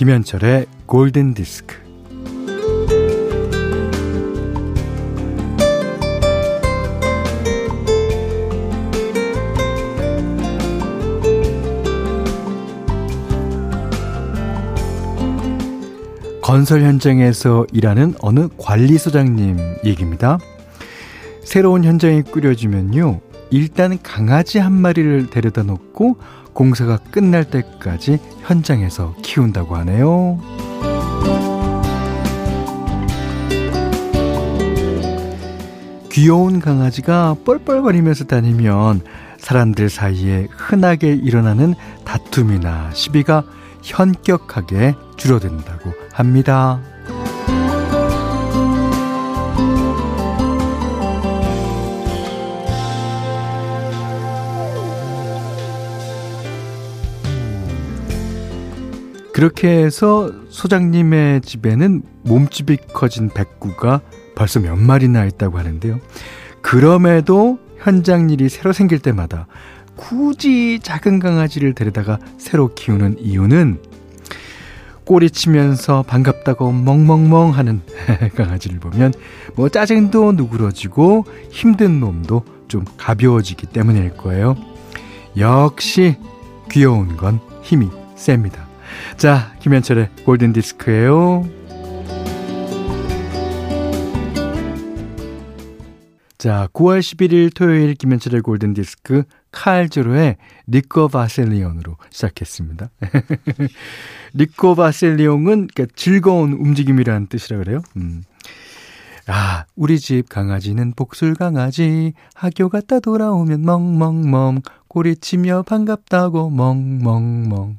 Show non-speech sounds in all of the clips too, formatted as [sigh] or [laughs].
김현철의 골든 디스크. 건설 현장에서 일하는 어느 관리소장님 얘기입니다. 새로운 현장이 꾸려지면요. 일단 강아지 한 마리를 데려다 놓고 공사가 끝날 때까지 현장에서 키운다고 하네요. 귀여운 강아지가 뻘뻘거리면서 다니면 사람들 사이에 흔하게 일어나는 다툼이나 시비가 현격하게 줄어든다고 합니다. 그렇게 해서 소장님의 집에는 몸집이 커진 백구가 벌써 몇 마리나 있다고 하는데요. 그럼에도 현장 일이 새로 생길 때마다 굳이 작은 강아지를 데려다가 새로 키우는 이유는 꼬리치면서 반갑다고 멍멍멍 하는 [laughs] 강아지를 보면 뭐 짜증도 누그러지고 힘든 놈도 좀 가벼워지기 때문일 거예요. 역시 귀여운 건 힘이 셉니다. 자, 김현철의 골든 디스크예요. 자, 9월 11일 토요일 김현철의 골든 디스크 칼즈로의 니코 바셀리온으로 시작했습니다. [laughs] 니코 바셀리온은 그러니까 즐거운 움직임이라는 뜻이라 그래요. 음. 아, 우리 집 강아지는 복술 강아지. 학교 갔다 돌아오면 멍멍멍. 꼬리치며 반갑다고 멍멍멍.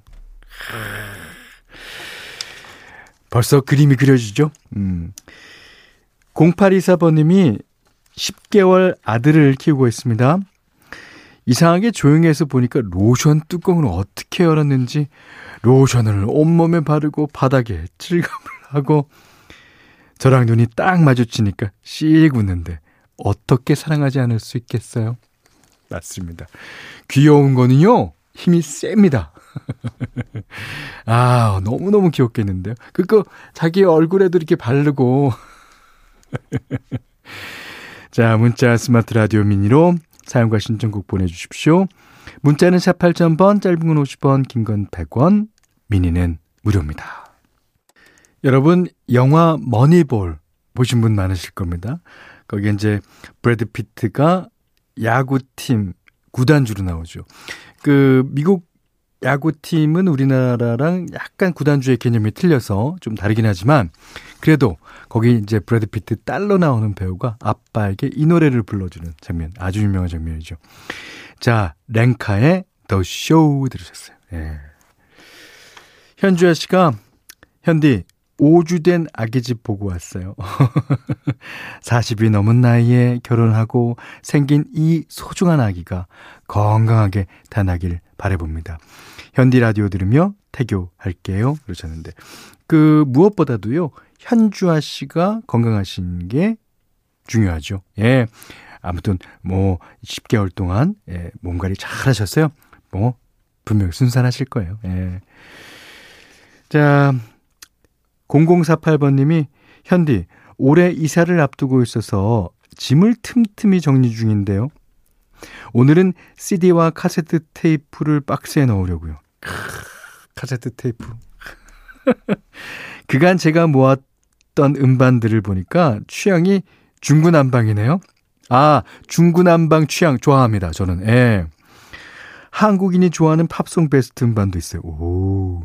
벌써 그림이 그려지죠? 음. 0824번님이 10개월 아들을 키우고 있습니다. 이상하게 조용해서 보니까 로션 뚜껑을 어떻게 열었는지 로션을 온몸에 바르고 바닥에 찔감을 하고 저랑 눈이 딱 마주치니까 씩 웃는데 어떻게 사랑하지 않을 수 있겠어요? 맞습니다. 귀여운 거는요, 힘이 셉니다. [laughs] 아, 너무너무 귀엽겠는데요. 그거 자기 얼굴에도 이렇게 바르고. [laughs] 자, 문자 스마트 라디오 미니로 사용과 신청곡 보내주십시오. 문자는 샵 8000번, 짧은 건 50원, 긴 건 100원, 미니는 무료입니다. 여러분, 영화 머니볼 보신 분 많으실 겁니다. 거기에 이제 브래드 피트가 야구팀 구단주로 나오죠. 그 미국 야구팀은 우리나라랑 약간 구단주의 개념이 틀려서 좀 다르긴 하지만 그래도 거기 이제 브래드 피트 딸로 나오는 배우가 아빠에게 이 노래를 불러주는 장면 아주 유명한 장면이죠. 자 렌카의 Show 들으셨어요. 예. 현주아 씨가 현디 5주 된 아기 집 보고 왔어요. [laughs] 40이 넘은 나이에 결혼하고 생긴 이 소중한 아기가 건강하게 태어나길 바래봅니다. 현디 라디오 들으며 태교할게요. 그러셨는데 그 무엇보다도요. 현주아 씨가 건강하신 게 중요하죠. 예. 아무튼 뭐 10개월 동안 예, 몸 관리 잘 하셨어요. 뭐 분명히 순산하실 거예요. 예. 자, 0048번님이 현디 올해 이사를 앞두고 있어서 짐을 틈틈이 정리 중인데요. 오늘은 CD와 카세트 테이프를 박스에 넣으려고요. 크, 카세트 테이프. [laughs] 그간 제가 모았던 음반들을 보니까 취향이 중구난방이네요. 아, 중구난방 취향 좋아합니다. 저는. 예. 한국인이 좋아하는 팝송 베스트 음반도 있어요. 오.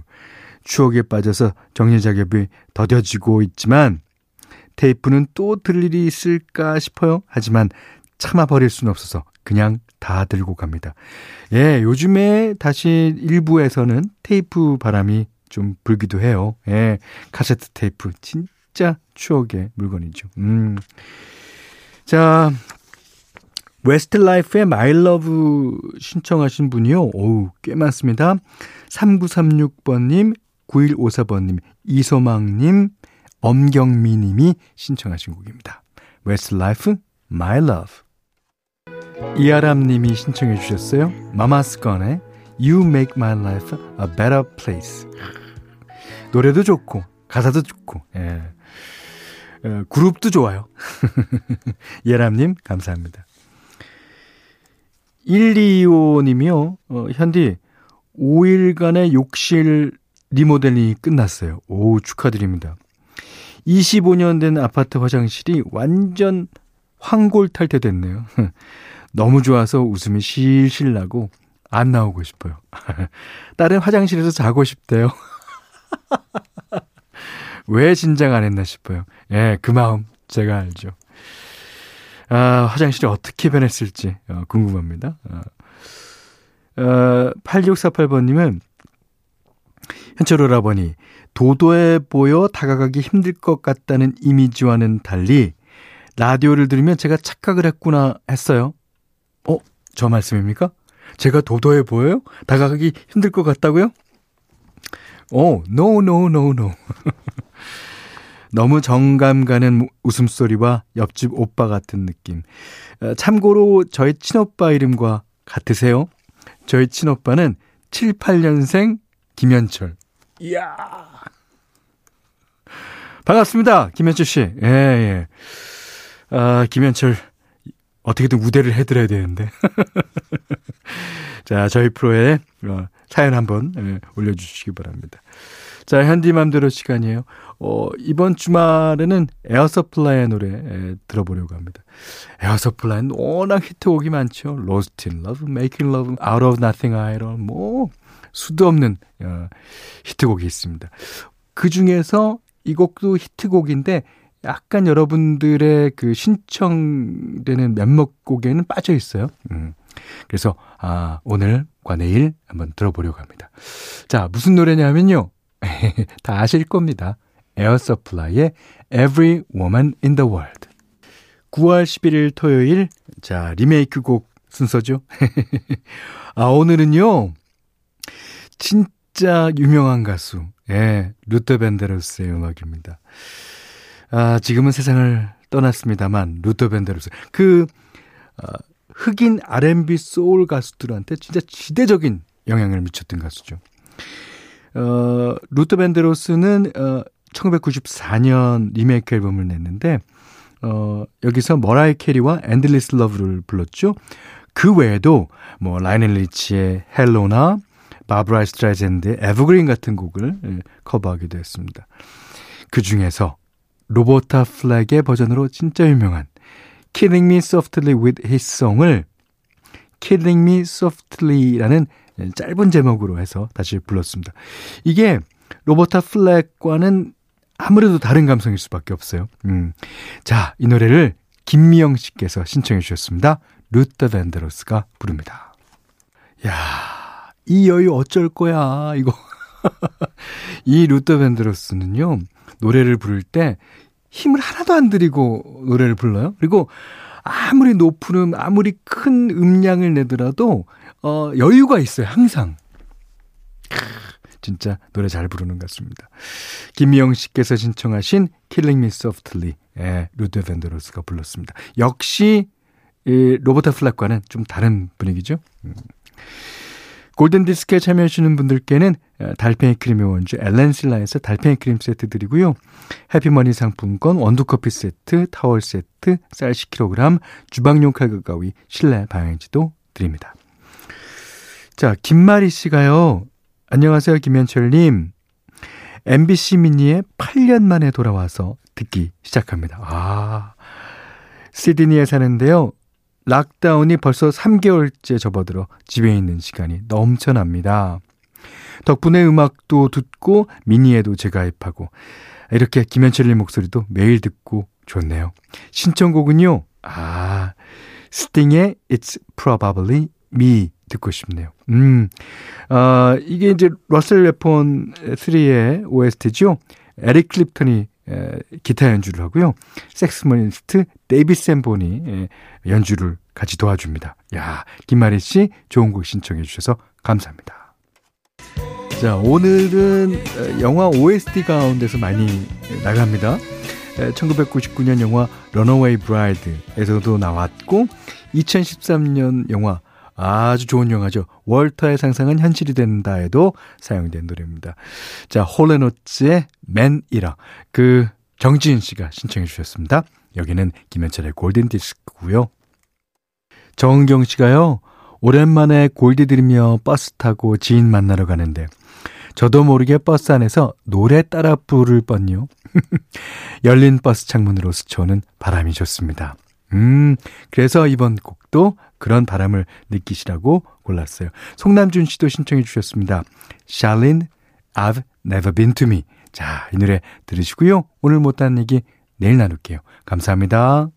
추억에 빠져서 정리 작업이 더뎌지고 있지만 테이프는 또 들을 일이 있을까 싶어요. 하지만 참아 버릴 수는 없어서 그냥 다 들고 갑니다. 예, 요즘에 다시 일부에서는 테이프 바람이 좀 불기도 해요. 예, 카세트 테이프 진짜 추억의 물건이죠. 음. 자, 웨스트라이프의 My Love 신청하신 분이요. 오우, 꽤 많습니다. 3936번님, 9154번님, 이소망님, 엄경미님이 신청하신 곡입니다. 웨스트라이프, My Love. 이아람님이 신청해 주셨어요. 마마스건의 You Make My Life a Better Place. 노래도 좋고, 가사도 좋고, 예. 어, 그룹도 좋아요. [laughs] 예람님, 감사합니다. 125님이요, 어, 현디, 5일간의 욕실 리모델링이 끝났어요. 오, 축하드립니다. 25년 된 아파트 화장실이 완전 황골탈퇴 됐네요. [laughs] 너무 좋아서 웃음이 실실 나고 안 나오고 싶어요. [laughs] 다른 화장실에서 자고 싶대요. [laughs] 왜 진작 안 했나 싶어요. 예, 그 마음 제가 알죠. 아, 화장실이 어떻게 변했을지 어, 궁금합니다. 어, 어, 8648번님은 현철 오라버니 도도해 보여 다가가기 힘들 것 같다는 이미지와는 달리 라디오를 들으면 제가 착각을 했구나 했어요. 어? 저 말씀입니까? 제가 도도해 보여요? 다가가기 힘들 것 같다고요? 어, no, no, no, no. [laughs] 너무 정감 가는 웃음소리와 옆집 오빠 같은 느낌. 어, 참고로 저희 친오빠 이름과 같으세요? 저희 친오빠는 7, 8년생 김현철. 이야. 반갑습니다. 김현철 씨. 예, 예. 아, 김현철. 어떻게든 우대를 해드려야 되는데. [laughs] 자, 저희 프로에 어, 사연 한번 예, 올려주시기 바랍니다. 자, 현디맘대로 시간이에요. 어, 이번 주말에는 에어서플라이의 노래 예, 들어보려고 합니다. 에어서플라이는 워낙 히트곡이 많죠. Lost in Love, Making Love, Out of Nothing at All, 뭐, 수도 없는 어, 히트곡이 있습니다. 그 중에서 이 곡도 히트곡인데 약간 여러분들의 그 신청되는 몇몇 곡에는 빠져 있어요. 음. 그래서 아, 오늘과 내일 한번 들어보려고 합니다. 자, 무슨 노래냐면요. [laughs] 다 아실 겁니다. 에어 서플라이의 Every Woman in the World. 9월 11일 토요일, 자, 리메이크 곡 순서죠. [laughs] 아, 오늘은요, 진짜 유명한 가수, 예, 루터 벤데로스의 음악입니다. 아, 지금은 세상을 떠났습니다만, 루터 벤데로스. 그, 어, 흑인 R&B 소울 가수들한테 진짜 지대적인 영향을 미쳤던 가수죠. 어, 루터 벤데로스는 어, 1994년 리메이크 앨범을 냈는데 어, 여기서 머라이 캐리와 Endless Love를 불렀죠. 그 외에도 뭐 라이오넬 리치의 Hello나 바브라 스트라이젠드의 Evergreen 같은 곡을 예, 커버하기도 했습니다. 그 중에서 로버타 플렉의 버전으로 진짜 유명한 Killing Me Softly with His Song을 Killing Me Softly라는 짧은 제목으로 해서 다시 불렀습니다. 이게 로버타 플렉과는 아무래도 다른 감성일 수밖에 없어요. 음. 자, 이 노래를 김미영 씨께서 신청해 주셨습니다. 루터 밴드로스가 부릅니다. 야, 이 여유 어쩔 거야, 이거. [laughs] 이 루터 밴드로스는요, 노래를 부를 때 힘을 하나도 안 들이고 노래를 불러요. 그리고 아무리 높은 음, 아무리 큰 음량을 내더라도, 어, 여유가 있어요, 항상. 진짜 노래 잘 부르는 것 같습니다. 김미영 씨께서 신청하신 Killing Me Softly, 예, 루터 밴드로스가 불렀습니다. 역시, 이 로버타 플락과는 좀 다른 분위기죠. 음. 골든디스크에 참여하시는 분들께는 어, 달팽이 크림 의 원주 엘렌실라에서 달팽이 크림 세트 드리고요. 해피머니 상품권, 원두커피 세트, 타월 세트, 쌀 10kg, 주방용 칼국 가위, 실내 방향지도 드립니다. 자, 김마리 씨가요. 안녕하세요, 김현철님. MBC 미니에 8년 만에 돌아와서 듣기 시작합니다. 아, 시드니에 사는데요. 락다운이 벌써 3개월째 접어들어 집에 있는 시간이 넘쳐납니다. 덕분에 음악도 듣고 미니에도 재가입하고 이렇게 김현철님 목소리도 매일 듣고 좋네요. 신청곡은요. 아, 스팅의 It's Probably Me 듣고 싶네요. 음, 아, 이게 이제 러셀 웨폰 3의 OST죠. 에릭 클랩턴이 에, 기타 연주를 하고요. 섹스모니스트 데이비 샌본이 에, 연주를 같이 도와줍니다. 야, 김마리 씨 좋은 곡 신청해 주셔서 감사합니다. 자, 오늘은 영화 OST 가운데서 많이 나갑니다. 1999년 영화 Runaway Bride에서도 나왔고 2013년 영화 아주 좋은 영화죠. 월터의 상상은 현실이 된다에도 사용된 노래입니다. 자, 홀 앤 오츠의 Maneater. 그 정지은 씨가 신청해 주셨습니다. 여기는 김현철의 골든 디스크고요. 정은경 씨가요. 오랜만에 골디 들으며 버스 타고 지인 만나러 가는데 저도 모르게 버스 안에서 노래 따라 부를 뻔요. [laughs] 열린 버스 창문으로 스쳐오는 바람이 좋습니다. 음, 그래서 이번 곡도 그런 바람을 느끼시라고 골랐어요. 송남준 씨도 신청해 주셨습니다. Charlene, I've never been to me. 자, 이 노래 들으시고요. 오늘 못한 얘기 내일 나눌게요. 감사합니다.